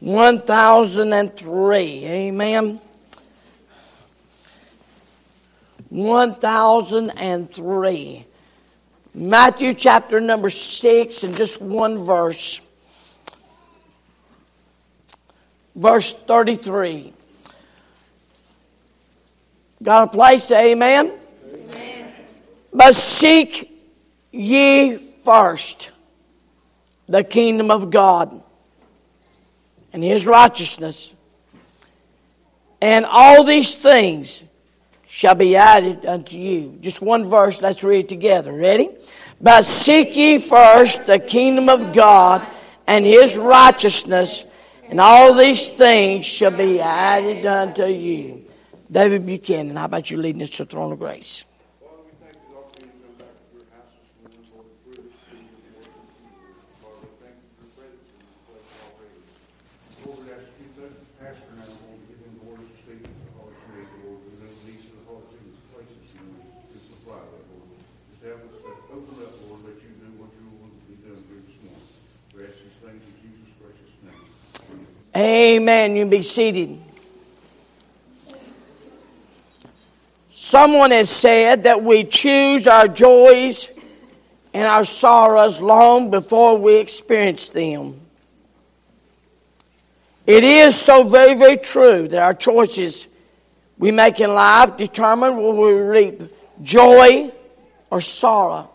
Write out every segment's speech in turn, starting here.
1003. Amen. 1003. Matthew chapter number 6 and just one verse. Verse 33. Got a place? Amen. amen. But seek ye first the kingdom of God and his righteousness, and all these things shall be added unto you. Just one verse, let's read it together. Ready? But seek ye first the kingdom of God and his righteousness, and all these things shall be added unto you. David Buchanan, how about you leading us to the throne of grace? Amen. You be seated. Someone has said that we choose our joys and our sorrows long before we experience them. It is so very, very true that our choices we make in life determine whether we reap joy or sorrow.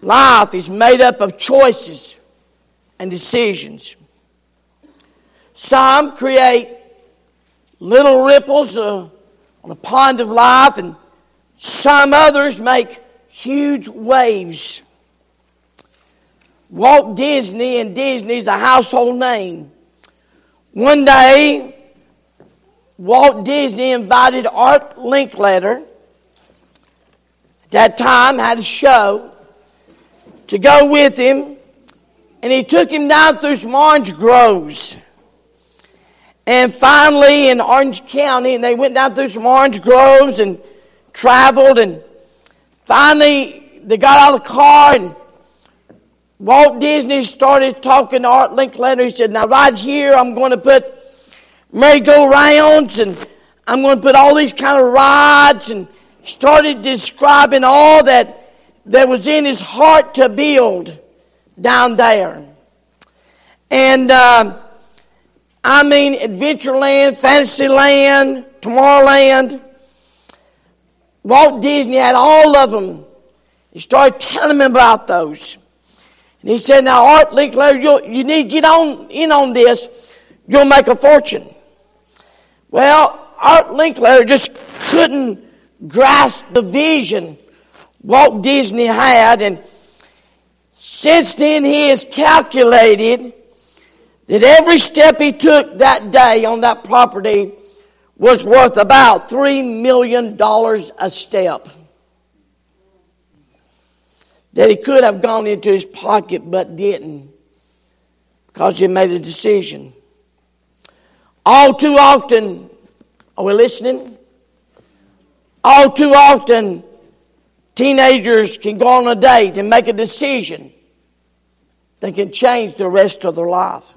Life is made up of choices and decisions. Some create little ripples uh, on a pond of life, and some others make huge waves. Walt Disney, and Disney is a household name. One day, Walt Disney invited Art Linkletter, at that time had a show, to go with him, and he took him down through some orange groves. And finally, in Orange County, and they went down through some orange groves and traveled. And finally, they got out of the car, and Walt Disney started talking to Art Linkletter. He said, Now, right here, I'm going to put merry-go-rounds, and I'm going to put all these kind of rides. And started describing all that, that was in his heart to build down there. And. Uh, I mean Adventureland, Fantasyland, Tomorrowland. Walt Disney had all of them. He started telling me about those. And he said, Now, Art Linkletter, you need to get on in on this. You'll make a fortune. Well, Art Linkletter just couldn't grasp the vision Walt Disney had. And since then, he has calculated that every step he took that day on that property was worth about $3 million a step. That he could have gone into his pocket but didn't because he made a decision. All too often, are we listening? All too often, teenagers can go on a date and make a decision that can change the rest of their life.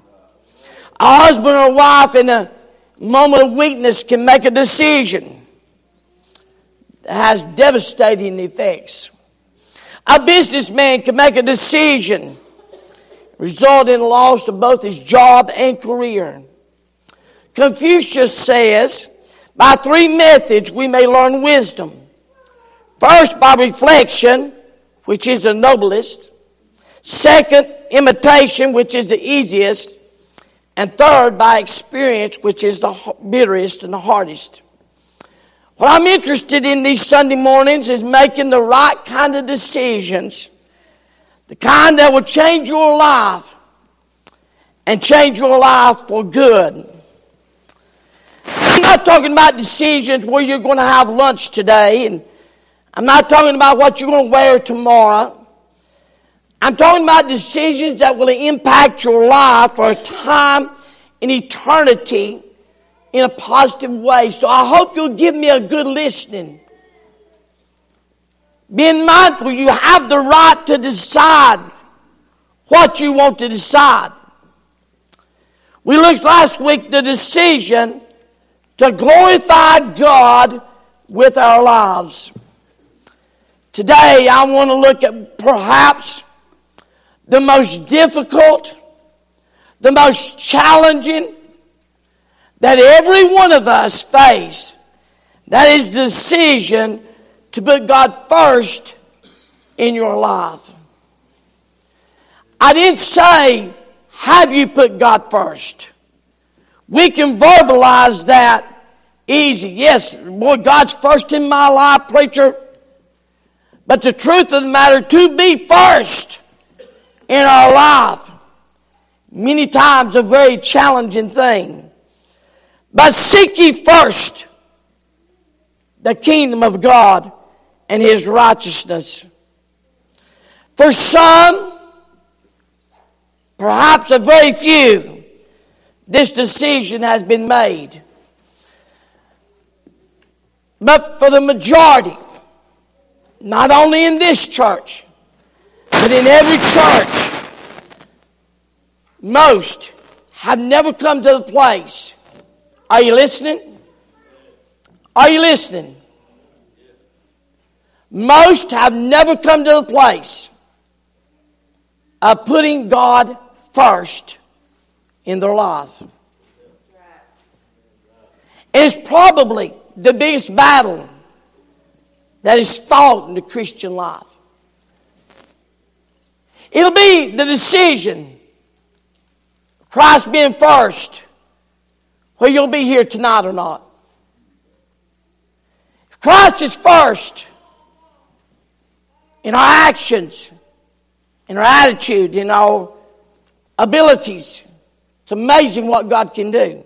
A husband or wife in a moment of weakness can make a decision that has devastating effects. A businessman can make a decision result in loss of both his job and career. Confucius says, by three methods we may learn wisdom. First, by reflection, which is the noblest. Second, imitation, which is the easiest. And third, by experience, which is the bitterest and the hardest. What I'm interested in these Sunday mornings is making the right kind of decisions. The kind that will change your life and change your life for good. I'm not talking about decisions where you're going to have lunch today, and I'm not talking about what you're going to wear tomorrow. I'm talking about decisions that will impact your life for a time in eternity in a positive way. So I hope you'll give me a good listening. Being mindful, you have the right to decide what you want to decide. We looked last week the decision to glorify God with our lives. Today I want to look at perhaps the most difficult, the most challenging that every one of us face. That is the decision to put God first in your life. I didn't say, have you put God first? We can verbalize that easy. Yes, boy, God's first in my life, preacher. But the truth of the matter, to be first in our life, many times a very challenging thing. But seek ye first the kingdom of God and his righteousness. For some, perhaps a very few, this decision has been made. But for the majority, not only in this church, but in every church, most have never come to the place. Are you listening? Are you listening? Most have never come to the place of putting God first in their life. It's probably the biggest battle that is fought in the Christian life. It'll be the decision, Christ being first, whether you'll be here tonight or not. If Christ is first in our actions, in our attitude, in our abilities, it's amazing what God can do.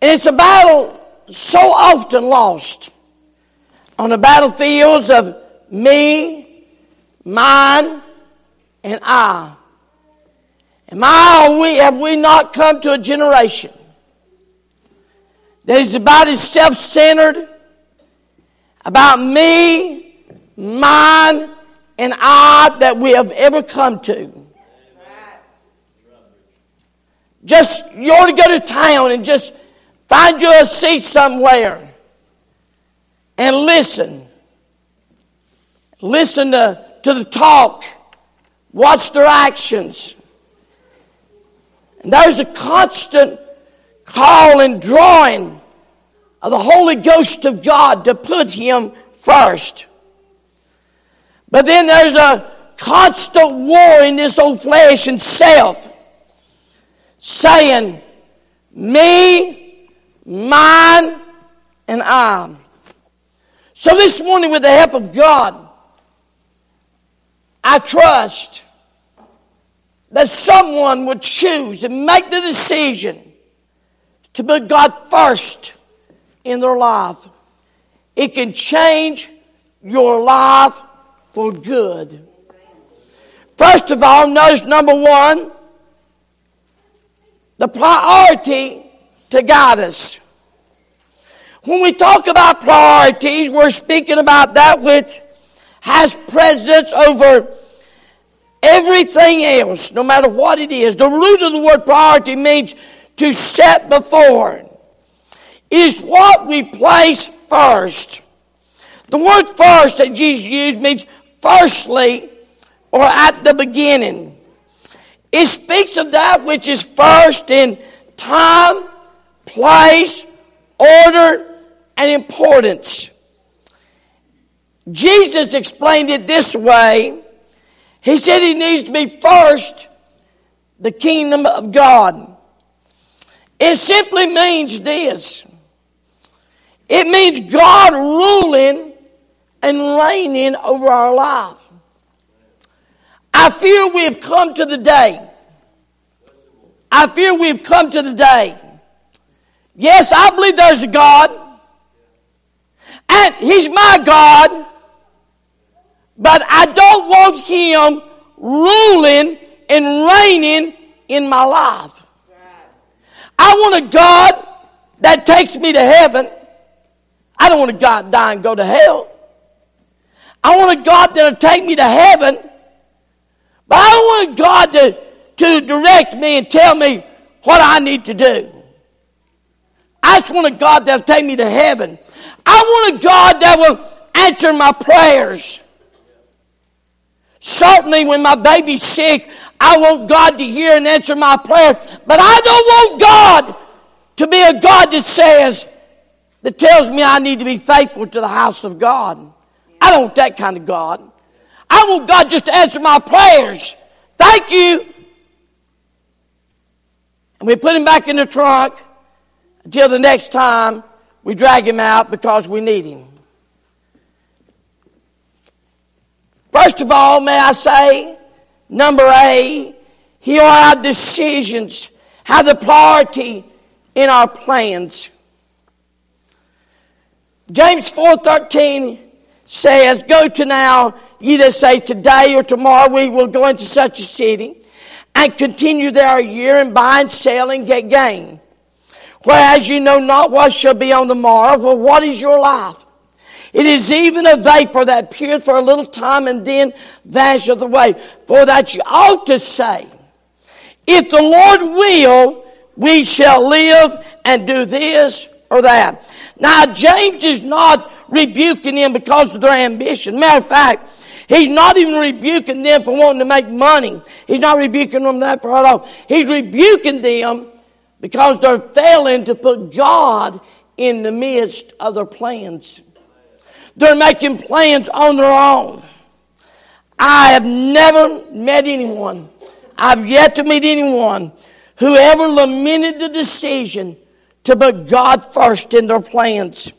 And it's a battle so often lost on the battlefields of me, mine, and I. And my, we, have we not come to a generation that is about as self centered, about me, mine, and I that we have ever come to. Just, you ought to go to town and just find you a seat somewhere and listen. Listen to, to the talk. Watch their actions. And there's a constant call and drawing of the Holy Ghost of God to put Him first. But then there's a constant war in this old flesh and self saying, Me, mine, and I. So this morning, with the help of God, I trust that someone would choose and make the decision to put God first in their life. It can change your life for good. First of all, notice number one, the priority to guide us. When we talk about priorities, we're speaking about that which has precedence over everything else, no matter what it is. The root of the word priority means to set before. is what we place first. The word first that Jesus used means firstly or at the beginning. It speaks of that which is first in time, place, order, and importance. Jesus explained it this way. He said he needs to be first the kingdom of God. It simply means this. It means God ruling and reigning over our life. I fear we have come to the day. I fear we have come to the day. Yes, I believe there's a God. And He's my God, but I don't want Him ruling and reigning in my life. I want a God that takes me to heaven. I don't want a God die and go to hell. I want a God that'll take me to heaven, but I don't want a God to, to direct me and tell me what I need to do. I just want a God that'll take me to heaven. I want a God that will answer my prayers. Certainly, when my baby's sick, I want God to hear and answer my prayer. But I don't want God to be a God that says, that tells me I need to be faithful to the house of God. I don't want that kind of God. I want God just to answer my prayers. Thank you. And we put him back in the trunk until the next time we drag him out because we need him. First of all, may I say, number A, here are our decisions, have the priority in our plans. James 4.13 says, Go to now, either say today or tomorrow we will go into such a city and continue there a year and buy and sell and get gain. Whereas you know not what shall be on the morrow, for what is your life? It is even a vapor that appeareth for a little time and then vanisheth away. For that you ought to say, if the Lord will, we shall live and do this or that. Now, James is not rebuking them because of their ambition. Matter of fact, he's not even rebuking them for wanting to make money. He's not rebuking them that at all. He's rebuking them because they're failing to put God in the midst of their plans. They're making plans on their own. I have never met anyone, I've yet to meet anyone who ever lamented the decision to put God first in their plans.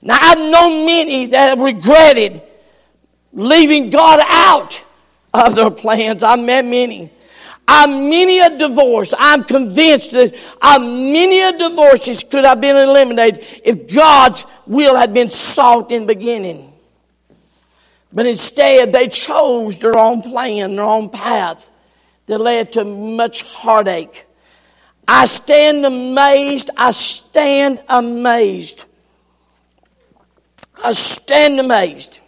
Now I've known many that have regretted leaving God out of their plans. I've met many. I'm many a divorce. I'm convinced that I'm many a divorces could have been eliminated if God's will had been sought in beginning. But instead, they chose their own plan, their own path that led to much heartache. I stand amazed. I stand amazed. I stand amazed.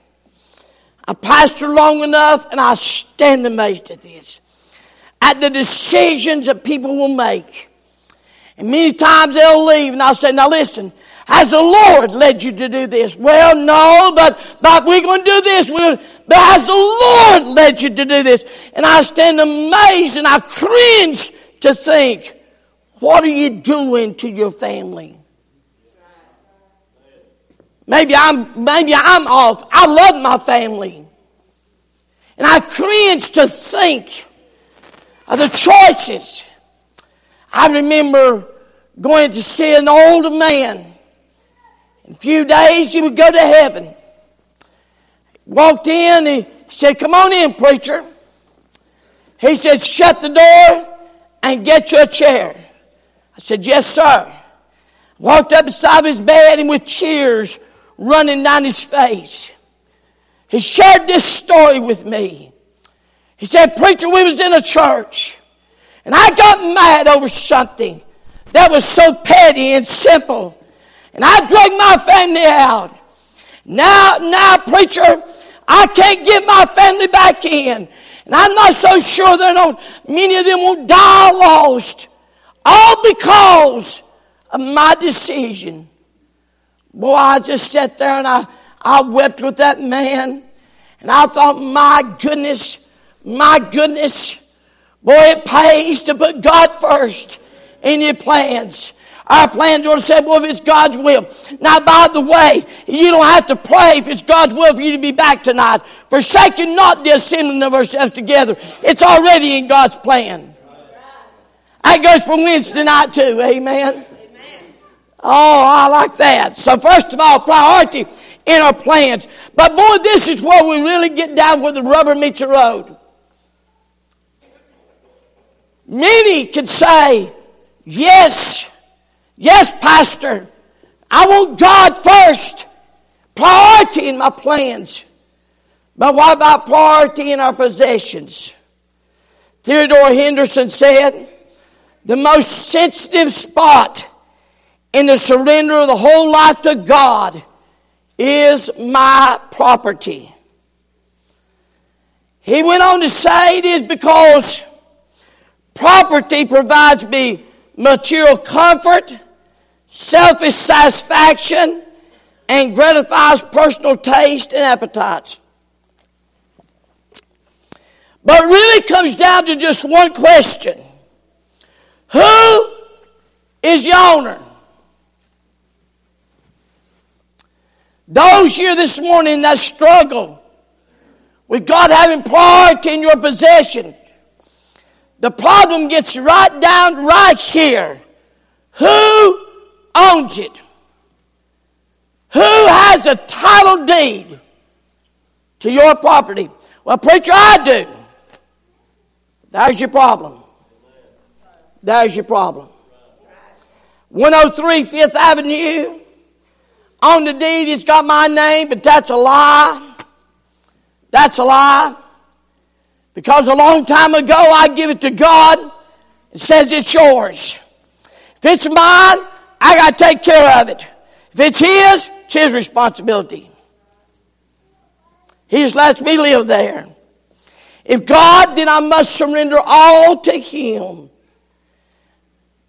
I pastor long enough and I stand amazed at this at the decisions that people will make. And many times they'll leave and I'll say, now listen, has the Lord led you to do this? Well, no, but, but we're going to do this. We're, but has the Lord led you to do this? And I stand amazed and I cringe to think, what are you doing to your family? Maybe I'm, maybe I'm off. I love my family. And I cringe to think of the choices. I remember going to see an older man. In a few days, he would go to heaven. Walked in, he said, Come on in, preacher. He said, Shut the door and get you a chair. I said, Yes, sir. Walked up beside his bed and with tears running down his face. He shared this story with me. He said, Preacher, we was in a church and I got mad over something that was so petty and simple. And I dragged my family out. Now, now, preacher, I can't get my family back in. And I'm not so sure that not, many of them will die lost. All because of my decision. Boy, I just sat there and I, I wept with that man. And I thought, my goodness, my goodness. Boy, it pays to put God first in your plans. Our plans are to say, well, if it's God's will. Now, by the way, you don't have to pray if it's God's will for you to be back tonight. Forsaking not the assembling of ourselves together. It's already in God's plan. That goes for Wednesday night too. Amen. Oh, I like that. So first of all, priority in our plans. But boy, this is where we really get down where the rubber meets the road. Many could say, yes, yes, pastor, I want God first. Priority in my plans. But what about priority in our possessions? Theodore Henderson said, the most sensitive spot in the surrender of the whole life to God is my property. He went on to say it is because Property provides me material comfort, selfish satisfaction, and gratifies personal taste and appetites. But it really comes down to just one question. Who is the owner? Those here this morning that struggle with God having priority in your possession, the problem gets right down right here. Who owns it? Who has the title deed to your property? Well, preacher, I do. There's your problem. There's your problem. 103 Fifth Avenue. On the deed, it's got my name, but that's a lie. That's a lie. Because a long time ago, I give it to God. and says it's yours. If it's mine, I got to take care of it. If it's His, it's His responsibility. He just lets me live there. If God, then I must surrender all to Him.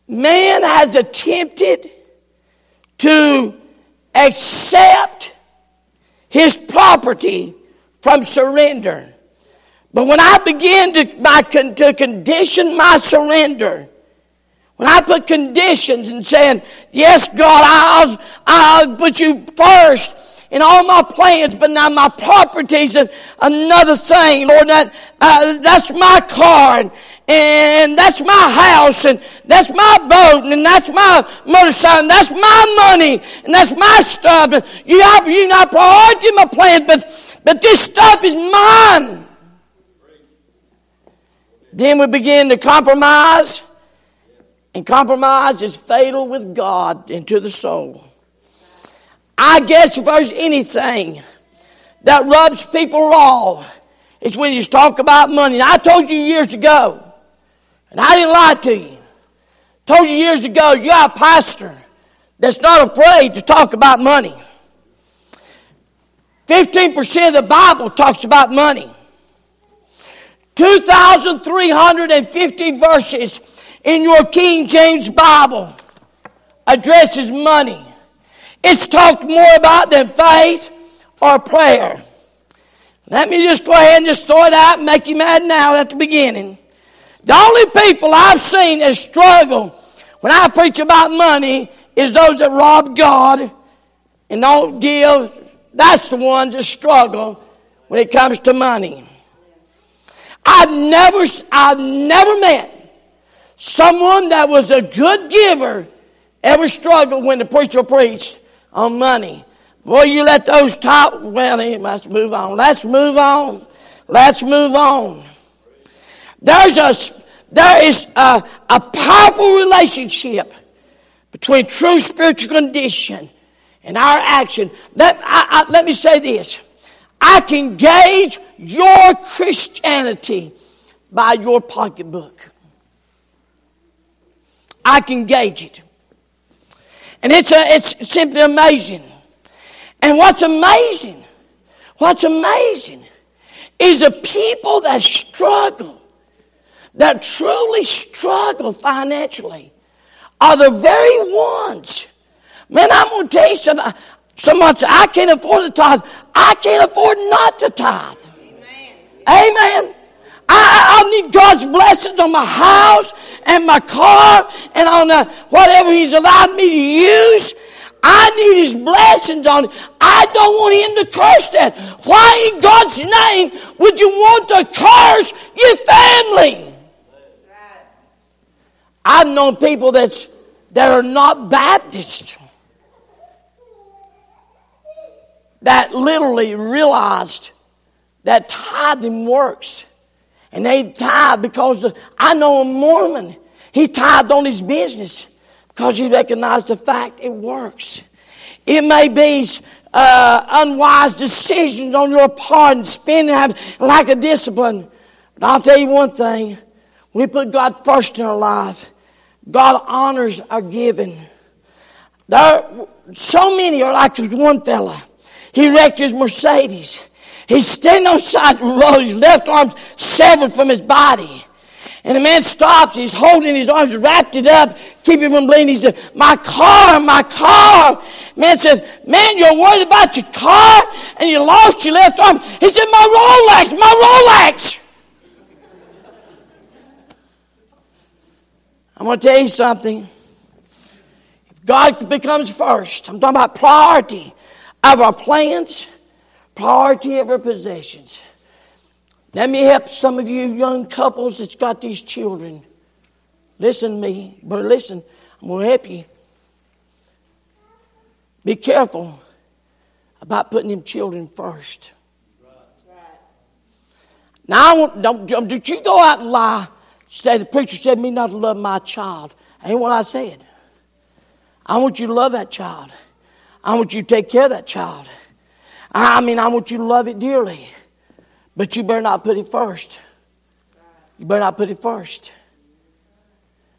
Man has attempted to accept his property from surrender. But when I begin to, by, to condition my surrender, when I put conditions and saying, yes, God, I'll, I'll put you first in all my plans, but now my property's another thing, Lord, that, uh, that's my car, and, and that's my house, and that's my boat, and that's my motorcycle, and that's my money, and that's my stuff. And you have, you not priority my plans, but, but this stuff is mine. Then we begin to compromise, and compromise is fatal with God into the soul. I guess if there's anything that rubs people raw, it's when you talk about money. I told you years ago, and I didn't lie to you. Told you years ago, you got a pastor that's not afraid to talk about money. 15% of the Bible talks about money. 2,350 verses in your King James Bible addresses money. It's talked more about than faith or prayer. Let me just go ahead and just throw it out and make you mad now at the beginning. The only people I've seen that struggle when I preach about money is those that rob God and don't give. That's the ones that struggle when it comes to money. I've never, I've never met someone that was a good giver ever struggled when the preacher preached on money. Boy, you let those talk. Well, let's move on. Let's move on. Let's move on. There's a, there is a, a powerful relationship between true spiritual condition and our action. Let, I, I, let me say this. I can gauge your Christianity by your pocketbook. I can gauge it. And it's, a, it's simply amazing. And what's amazing, what's amazing is the people that struggle that truly struggle financially are the very ones. Man, I'm going to tell you something. Someone said, I can't afford to tithe. I can't afford not to tithe. Amen. I, I, need God's blessings on my house and my car and on uh, whatever He's allowed me to use. I need His blessings on it. I don't want Him to curse that. Why in God's name would you want to curse your family? I've known people that's, that are not Baptist that literally realized that tithing works. And they tithe because I know a Mormon. He tithed on his business because he recognized the fact it works. It may be uh, unwise decisions on your part and spending lack of discipline. But I'll tell you one thing. We put God first in our life. God honors our giving. There, so many are like this one fella. He wrecked his Mercedes. He's standing on the side of the road, his left arm severed from his body. And the man stops, he's holding his arms, wrapped it up, keeping from bleeding. He said, My car, my car. Man said, Man, you're worried about your car and you lost your left arm. He said, My Rolex, my Rolex. I'm going to tell you something. God becomes first. I'm talking about priority of our plans, priority of our possessions. Let me help some of you young couples that's got these children. Listen to me, but listen, I'm going to help you. Be careful about putting them children first. Now, don't, don't you go out and lie. Say the preacher said me not to love my child. Ain't what I said. I want you to love that child. I want you to take care of that child. I mean, I want you to love it dearly. But you better not put it first. You better not put it first.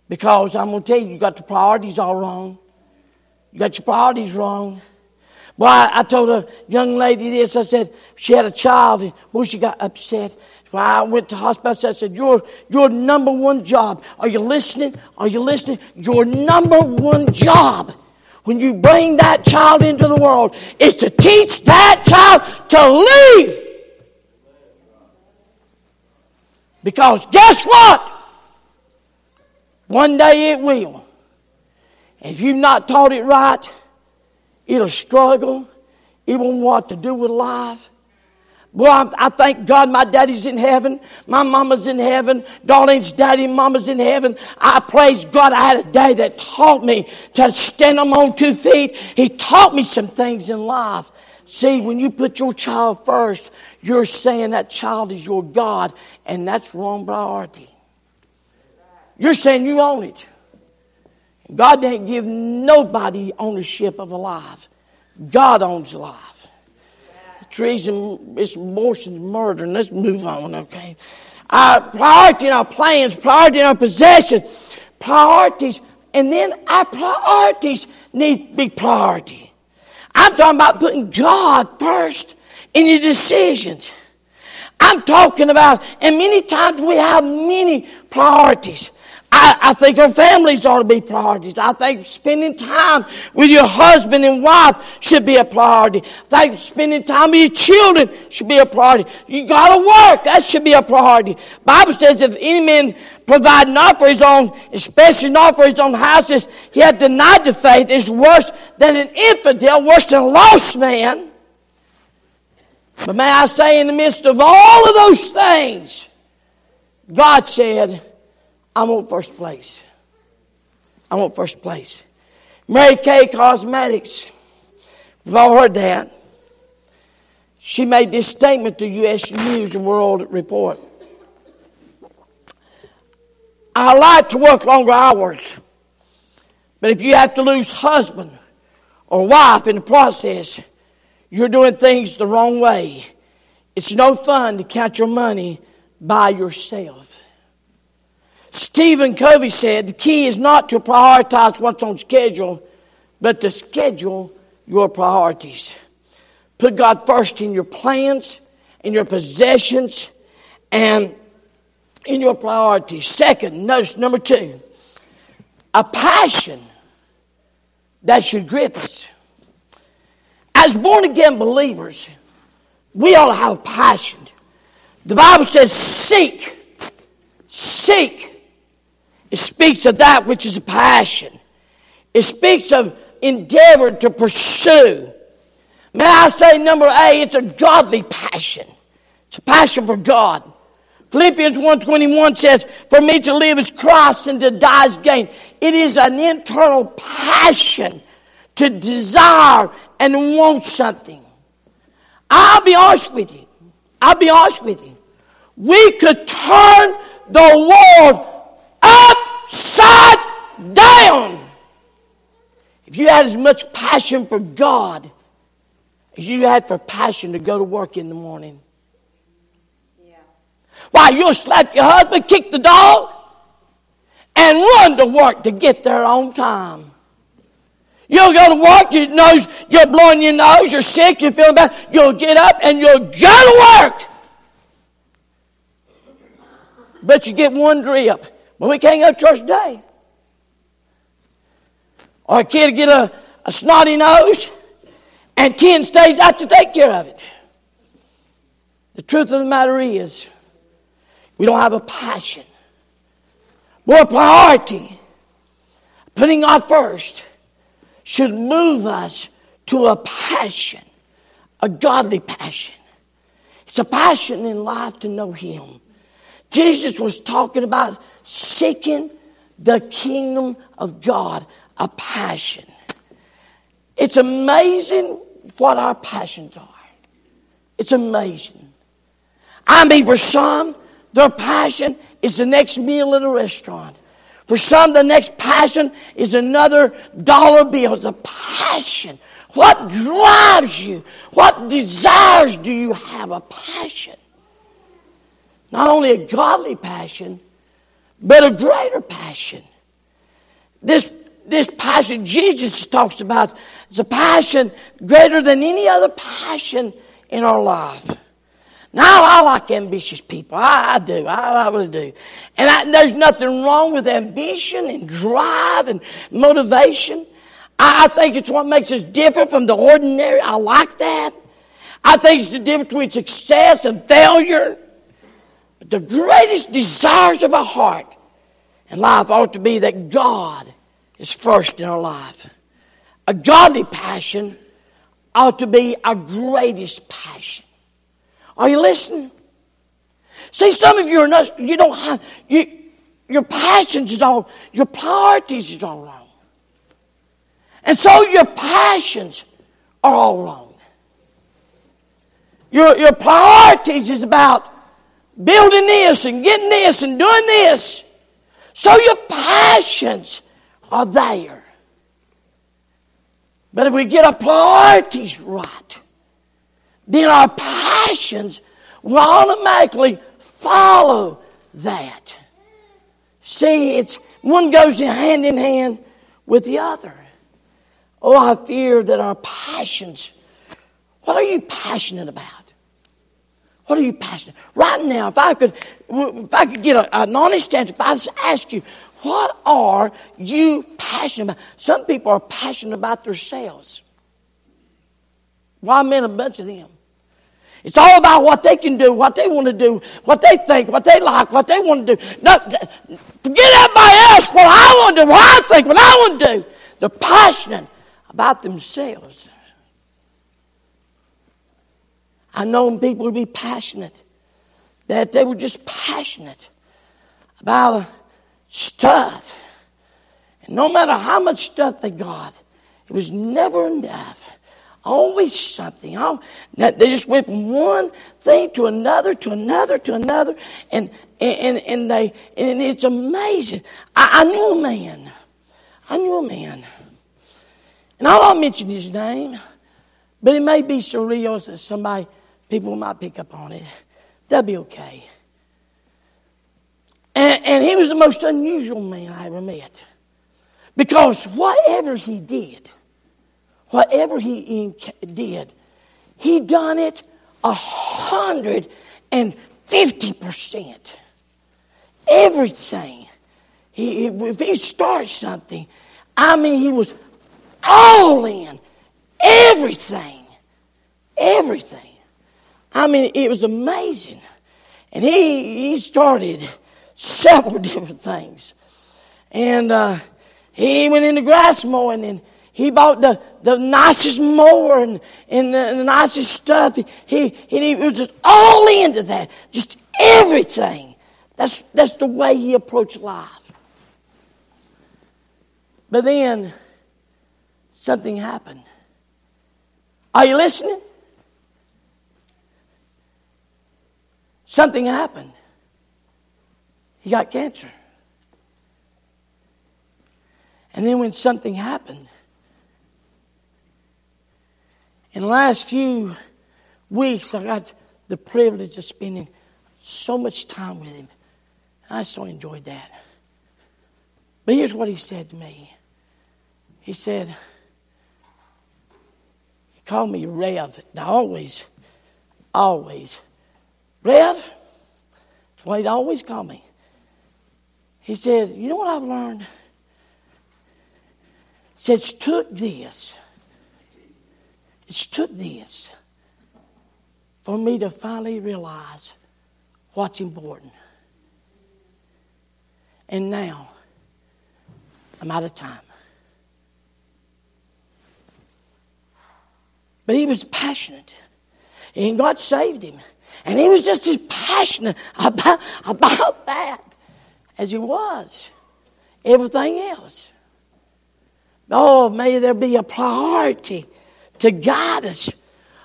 Because I'm going to tell you, you got the priorities all wrong. You got your priorities wrong. Well, I, I, told a young lady this. I said, she had a child, and boy, she got upset. Well, I went to hospital. I said, your, your number one job, are you listening? Are you listening? Your number one job when you bring that child into the world is to teach that child to leave. Because guess what? One day it will. If you've not taught it right, it'll struggle. It won't know what to do with life. Boy, I, thank God my daddy's in heaven. My mama's in heaven. Darlene's daddy and mama's in heaven. I praise God I had a day that taught me to stand on my own two feet. He taught me some things in life. See, when you put your child first, you're saying that child is your God, and that's wrong priority. You're saying you own it. God didn't give nobody ownership of a life. God owns life. Treason, it's abortion, murder, and let's move on, okay? Our priority in our plans, priority in our possession, priorities, and then our priorities need to be priority. I'm talking about putting God first in your decisions. I'm talking about, and many times we have many priorities. I, I, think our families ought to be priorities. I think spending time with your husband and wife should be a priority. I think spending time with your children should be a priority. You gotta work. That should be a priority. Bible says if any man provide not for his own, especially not for his own houses, he had denied the faith is worse than an infidel, worse than a lost man. But may I say in the midst of all of those things, God said, I want first place. I want first place. Mary Kay Cosmetics. We've all heard that. She made this statement to U.S. News and World Report. I like to work longer hours, but if you have to lose husband or wife in the process, you're doing things the wrong way. It's no fun to count your money by yourself. Stephen Covey said the key is not to prioritize what's on schedule, but to schedule your priorities. Put God first in your plans, in your possessions, and in your priorities. Second, notice number two, a passion that should grip us. As born again believers, we all have passion. The Bible says, seek, seek it speaks of that which is a passion. It speaks of endeavor to pursue. May I say, number A, it's a godly passion. It's a passion for God. Philippians 1.21 says, For me to live is Christ and to die is gain. It is an internal passion to desire and want something. I'll be honest with you. I'll be honest with you. We could turn the world upside down. If you had as much passion for God as you had for passion to go to work in the morning. Yeah. Why, you'll slap your husband, kick the dog, and run to work to get there on time. You'll go to work, your nose, you're blowing your nose, you're sick, you're feeling bad. You'll get up and you'll go to work. but you get one drip. Well, we can't go to church today. Or a kid get a, a snotty nose and 10 stays out to take care of it. The truth of the matter is, we don't have a passion. More priority. Putting God first should move us to a passion, a godly passion. It's a passion in life to know Him. Jesus was talking about seeking the kingdom of God, a passion. It's amazing what our passions are. It's amazing. I mean, for some, their passion is the next meal at a restaurant. For some, the next passion is another dollar bill. A passion. What drives you? What desires do you have? A passion. Not only a godly passion, but a greater passion. This, this passion Jesus talks about is a passion greater than any other passion in our life. Now, I like ambitious people. I, I do. I, I, really do. And I, there's nothing wrong with ambition and drive and motivation. I, think it's what makes us different from the ordinary. I like that. I think it's the difference between success and failure. The greatest desires of our heart and life ought to be that God is first in our life. A godly passion ought to be our greatest passion. Are you listening? See, some of you are not, you don't have, you, your passions is all, your priorities is all wrong. And so your passions are all wrong. Your, your priorities is about building this and getting this and doing this. So your passions are there. But if we get our priorities right, then our passions will automatically follow that. See, it's one goes hand in hand with the other. Oh, I fear that our passions, what are you passionate about? What are you passionate? Right now, if I could, if I could get a, an honest answer, if I just ask you, what are you passionate about? Some people are passionate about themselves. Well, I met a bunch of them. It's all about what they can do, what they want to do, what they think, what they like, what they want to do. Not, forget everybody else, what I want to do, what I think, what I want to do. They're passionate about themselves. I know people to be passionate, that they were just passionate about stuff. And no matter how much stuff they got, it was never enough. Always something. they just went from one thing to another, to another, to another, and and and they and it's amazing. I, I knew a man. I knew a man. And I'll not mention his name, but it may be surreal that somebody, people might pick up on it. They'll be okay. And, and he was the most unusual man I ever met. Because whatever he did, whatever he did, he done it a hundred and fifty percent. Everything. He, if he starts something, I mean, he was all in. Everything. Everything. I mean, it was amazing. And he, he started several different things. And uh, he went into grass mowing and he bought the, the nicest mower and, and the, the nicest stuff. He, he, he was just all into that. Just everything. That's, that's the way he approached life. But then something happened. Are you listening? Something happened. He got cancer. And then when something happened, in the last few weeks, I got the privilege of spending so much time with him. I so enjoyed that. But here's what he said to me. He said, he called me Rev. Now, always, always. Rev, that's what he'd always call me. He said, You know what I've learned? He said, It's took this. It's took this for me to finally realize what's important. And now, I'm out of time. But he was passionate. And God saved him. And he was just as passionate about, about that as he was everything else. Oh, may there be a priority to guide us,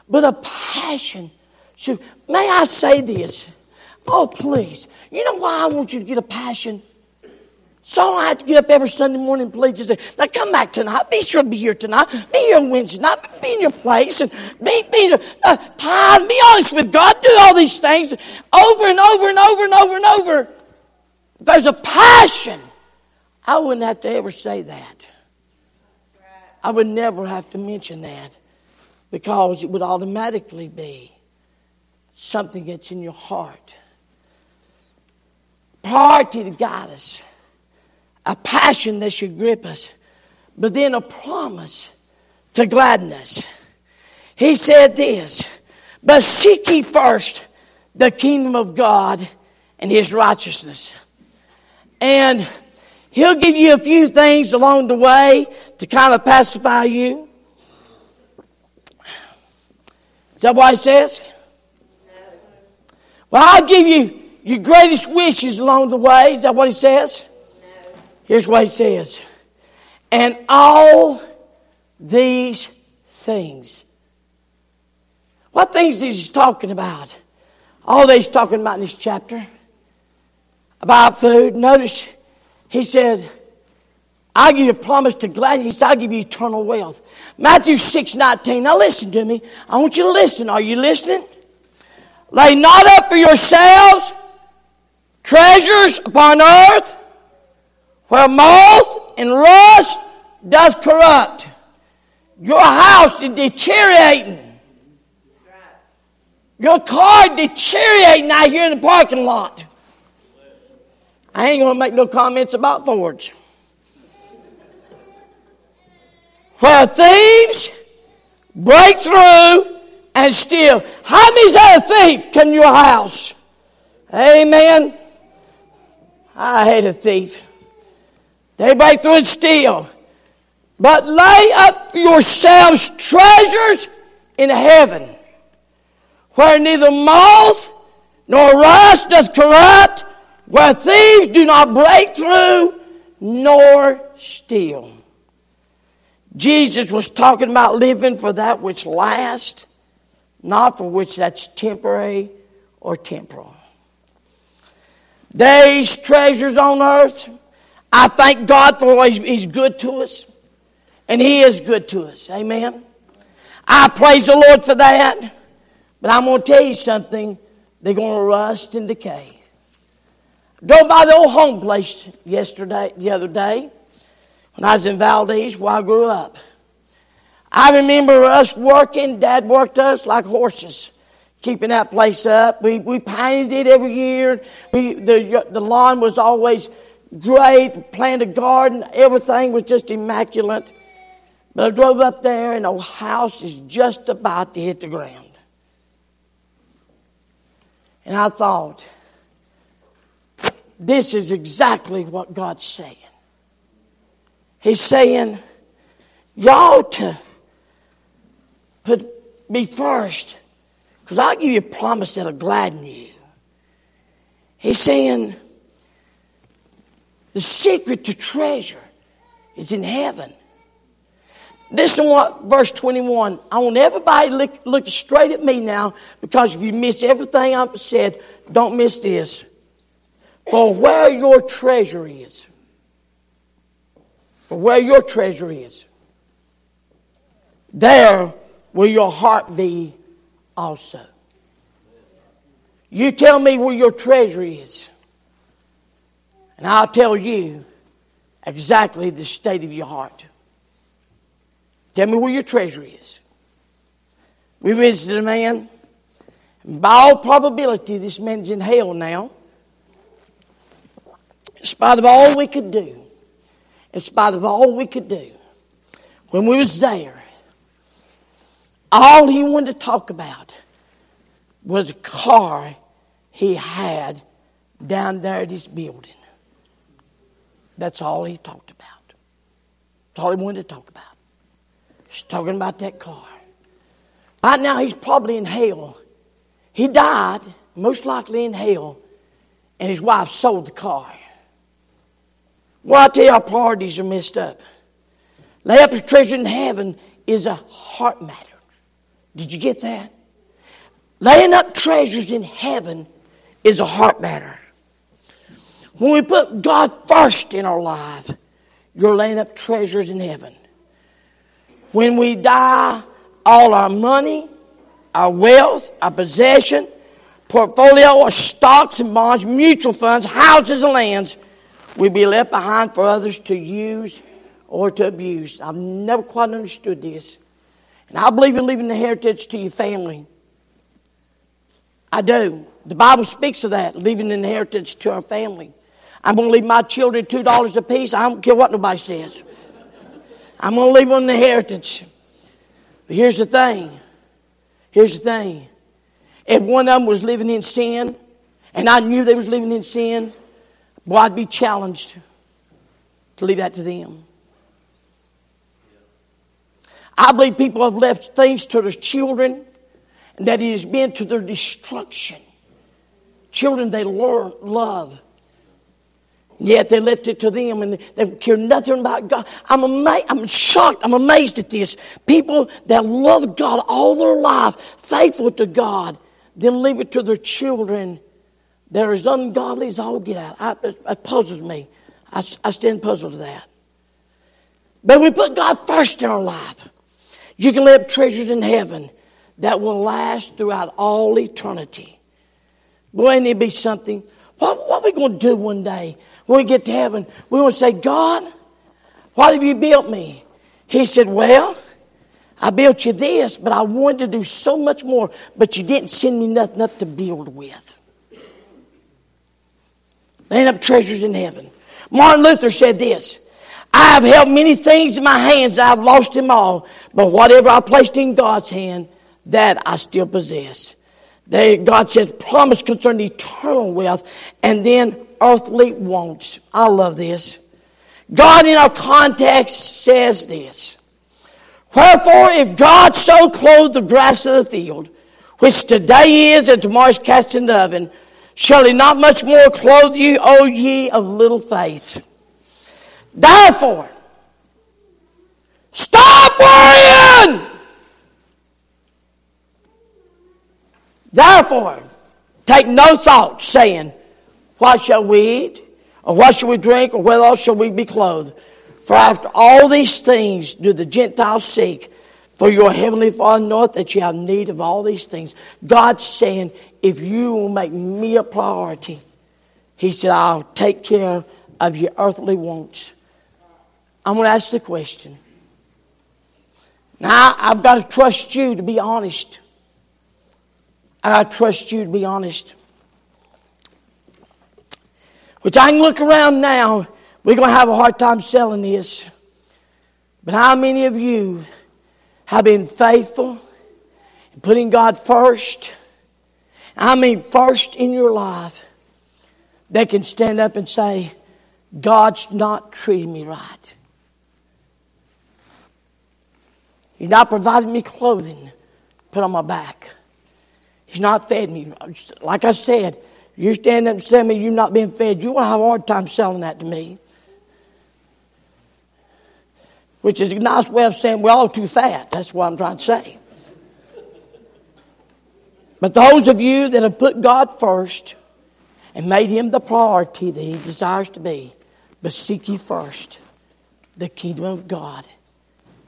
but a passion. So, may I say this? Oh, please. You know why I want you to get a passion? So I have to get up every Sunday morning, and please, and say, now come back tonight. Be sure to be here tonight. Be here on Wednesday night. Be in your place and be, be uh, time. Be honest with God. Do all these things over and over and over and over and over. If there's a passion, I wouldn't have to ever say that. I would never have to mention that because it would automatically be something that's in your heart. Priority to guide us a passion that should grip us, but then a promise to gladness. He said this, but seek ye first the kingdom of God and his righteousness. And he'll give you a few things along the way to kind of pacify you. Is that what he says? Well, I'll give you your greatest wishes along the way. Is that what he says? Here's what he says. And all these things. What things is he talking about? All these talking about in this chapter. About food. Notice he said, I'll give you a promise to gladness. I'll give you eternal wealth. Matthew 6 19. Now listen to me. I want you to listen. Are you listening? Lay not up for yourselves treasures upon earth where moth and rust does corrupt. Your house is deteriorating. Your car deteriorating out here in the parking lot. I ain't to make no comments about Fords. Where thieves break through and steal. How many's had a thief come to your house? Amen. I hate a thief. They break through and steal. But lay up yourselves treasures in heaven, where neither moth nor rust doth corrupt, where thieves do not break through nor steal. Jesus was talking about living for that which lasts, not for which that's temporary or temporal. These treasures on earth, I thank God for what He's good to us. And He is good to us. Amen. I praise the Lord for that. But I'm going to tell you something. They're going to rust and decay. Drove by the old home place yesterday, the other day, when I was in Valdez, where I grew up. I remember us working. Dad worked us like horses, keeping that place up. We, we painted it every year. We, the, the lawn was always great, planted a garden, everything was just immaculate. But I drove up there and the house is just about to hit the ground. And I thought, this is exactly what God's saying. He's saying, y'all to put me first, because I'll give you a promise that'll gladden you. He's saying, the secret to treasure is in heaven. Listen what verse 21. I want everybody look, look straight at me now because if you miss everything I've said, don't miss this. For where your treasure is, for where your treasure is, there will your heart be also. You tell me where your treasure is. And I'll tell you exactly the state of your heart. Tell me where your treasure is. We visited a man. By all probability, this man's in hell now. in spite of all we could do, in spite of all we could do, when we was there, all he wanted to talk about was a car he had down there at his building. That's all he talked about. That's all he wanted to talk about. He's talking about that car. Right now, he's probably in hell. He died, most likely in hell, and his wife sold the car. Well, I tell you, our priorities are messed up. Lay up his treasure in heaven is a heart matter. Did you get that? Laying up treasures in heaven is a heart matter. When we put God first in our life, you're laying up treasures in heaven. When we die, all our money, our wealth, our possession, portfolio, or stocks and bonds, mutual funds, houses and lands will be left behind for others to use or to abuse. I've never quite understood this. And I believe in leaving the heritage to your family. I do. The Bible speaks of that, leaving an inheritance to our family. I'm going to leave my children $2 a piece. I don't care what nobody says. I'm going to leave them an inheritance. But here's the thing. Here's the thing. If one of them was living in sin, and I knew they was living in sin, boy, I'd be challenged to leave that to them. I believe people have left things to their children that it has been to their destruction. Children they learn, love. Yet they left it to them and they care nothing about God. I'm amazed, I'm shocked, I'm amazed at this. People that love God all their life, faithful to God, then leave it to their children. They're as ungodly as all get out. I, it, it puzzles me. I, I stand puzzled to that. But we put God first in our life. You can lay up treasures in heaven that will last throughout all eternity. Boy, ain't it be something? What, what are we going to do one day when we get to heaven? We're going to say, God, what have you built me? He said, Well, I built you this, but I wanted to do so much more, but you didn't send me nothing up to build with. Laying up treasures in heaven. Martin Luther said this I have held many things in my hands, I have lost them all, but whatever I placed in God's hand, that I still possess. They, God said, promise concerning eternal wealth and then earthly wants. I love this. God in our context says this. Wherefore, if God so clothe the grass of the field, which today is and tomorrow is cast in the oven, shall he not much more clothe you, O ye of little faith? Therefore, stop worrying! Therefore, take no thought, saying, What shall we eat? Or what shall we drink? Or wherewithal shall we be clothed? For after all these things do the Gentiles seek. For your heavenly Father knoweth that you have need of all these things. God's saying, if you will make me a priority, He said, I'll take care of your earthly wants. I'm going to ask the question. Now, I've got to trust you to be honest. I trust you to be honest. Which I can look around now, we're going to have a hard time selling this. But how many of you have been faithful in putting God first? I mean, first in your life, they can stand up and say, God's not treating me right. He's not providing me clothing put on my back. He's not fed me. Like I said, you stand up and tell me you're not being fed, you will have a hard time selling that to me. Which is a nice way of saying we're all too fat. That's what I'm trying to say. But those of you that have put God first and made Him the priority that He desires to be, but seek ye first the kingdom of God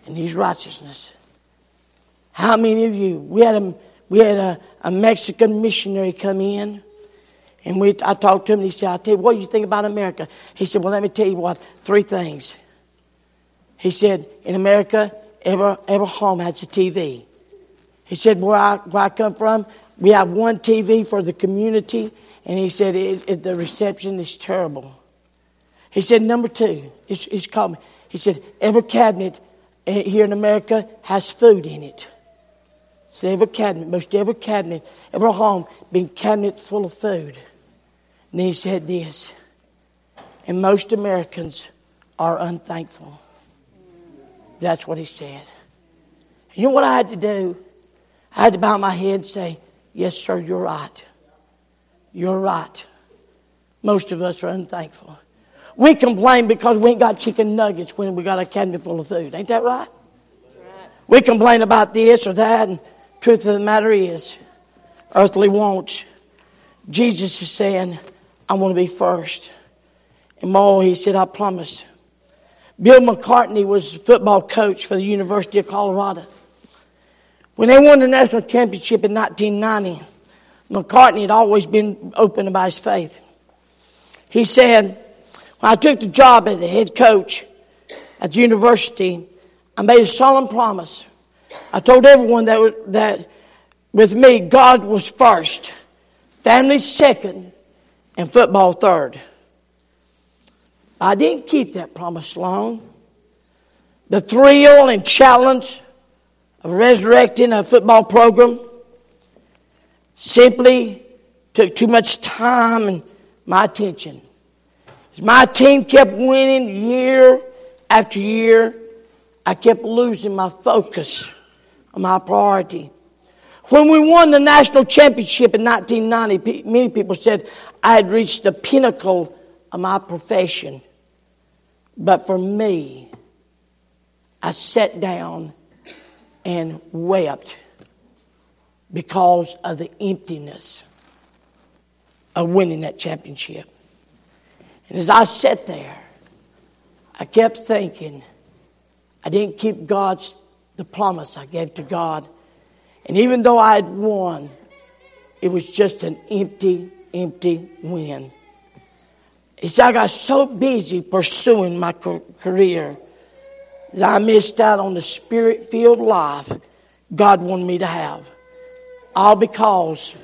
and His righteousness. How many of you? We had a we had a, a Mexican missionary come in. And we, I talked to him and he said, I tell you, what do you think about America? He said, well, let me tell you what, three things. He said, in America, every, every home has a TV. He said, where I, where I come from, we have one TV for the community. And he said, it, it, the reception is terrible. He said, number two, he's, he's called me. He said, every cabinet eh, here in America has food in it. So every cabinet, most every cabinet, every home, been cabinet full of food. And he said this, and most Americans are unthankful. That's what he said. And you know what I had to do? I had to bow my head and say, Yes, sir, you're right. You're right. Most of us are unthankful. We complain because we ain't got chicken nuggets when we got a cabinet full of food. Ain't that right? right. We complain about this or that, and truth of the matter is, earthly wants. Jesus is saying, I want to be first. And more, he said, I promise. Bill McCartney was football coach for the University of Colorado. When they won the national championship in 1990, McCartney had always been open about his faith. He said, when I took the job as the head coach at the university, I made a solemn promise. I told everyone that, that with me, God was first, family second, and football third. I didn't keep that promise long. The thrill and challenge of resurrecting a football program simply took too much time and my attention. As my team kept winning year after year, I kept losing my focus on my priority. When we won the national championship in 1990, many people said I had reached the pinnacle of my profession. But for me, I sat down and wept because of the emptiness of winning that championship. And as I sat there, I kept thinking, I didn't keep God's the promise I gave to God. And even though I had won, it was just an empty, empty win. It's I got so busy pursuing my career that I missed out on the spirit filled life God wanted me to have. All because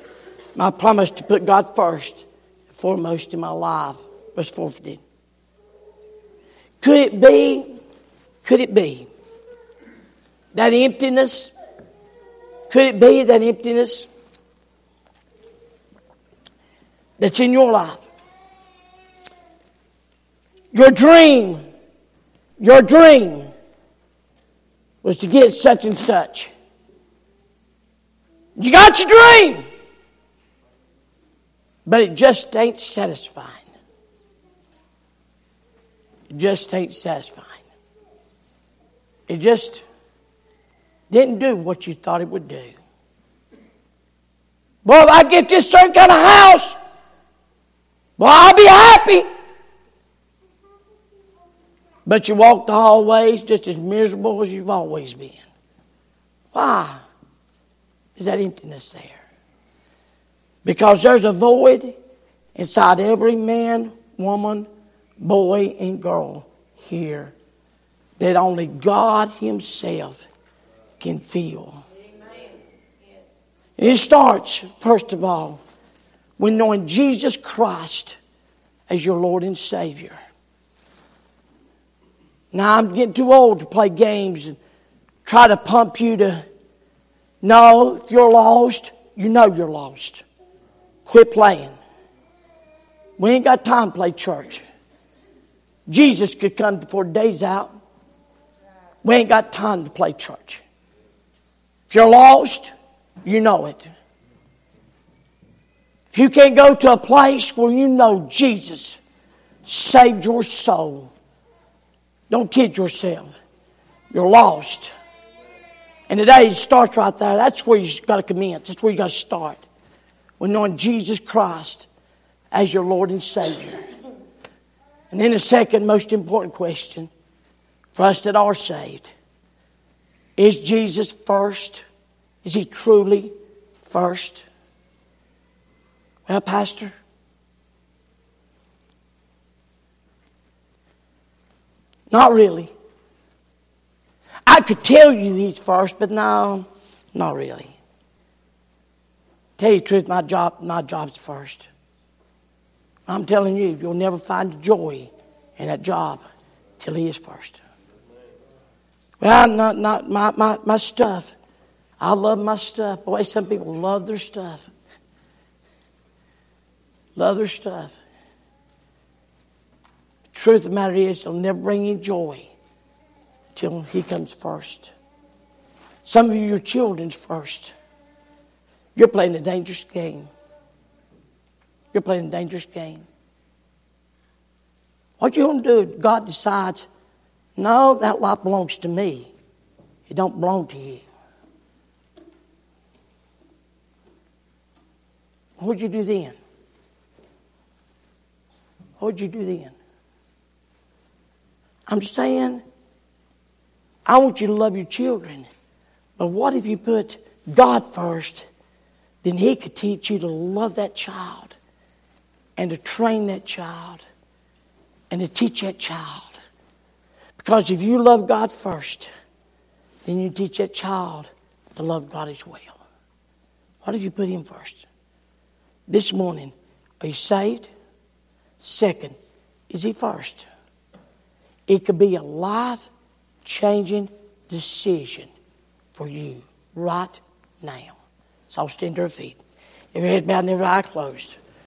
my promise to put God first, foremost in my life, was forfeited. Could it be, could it be that emptiness? Could it be that emptiness that's in your life? Your dream, your dream was to get such and such. You got your dream, but it just ain't satisfying. It just ain't satisfying. It just didn't do what you thought it would do. Well, I get this certain kind of house, well, I'll be happy. But you walk the hallways just as miserable as you've always been. Why is that emptiness there? Because there's a void inside every man, woman, boy, and girl here that only God Himself can. And it starts, first of all, when knowing Jesus Christ as your Lord and Savior. Now I'm getting too old to play games and try to pump you to. No, if you're lost, you know you're lost. Quit playing. We ain't got time to play church. Jesus could come before days out. We ain't got time to play church. You're lost, you know it. If you can't go to a place where you know Jesus saved your soul, don't kid yourself. You're lost. And today it starts right there. That's where you've got to commence. That's where you've got to start. With knowing Jesus Christ as your Lord and Savior. And then the second most important question for us that are saved is Jesus first? Is he truly first? Well, Pastor, Not really. I could tell you he's first, but no, not really. Tell you the truth, my job, my job's first. I'm telling you, you'll never find joy in that job till He is first. Well, not, not my, my, my stuff. I love my stuff. Boy, some people love their stuff. Love their stuff. The truth of the matter is, it'll never bring you joy till He comes first. Some of you, your children's first. You're playing a dangerous game. You're playing a dangerous game. What you going to do? God decides, no, that lot belongs to me. It don't belong to you. What would you do then? What would you do then? I'm saying, I want you to love your children. But what if you put God first? Then He could teach you to love that child and to train that child and to teach that child. Because if you love God first, then you teach that child to love God as well. What if you put Him first? This morning, are you saved? Second, is He first? It could be a life changing decision for you right now. So I'll stand to our feet. Every head bowed and every eye closed.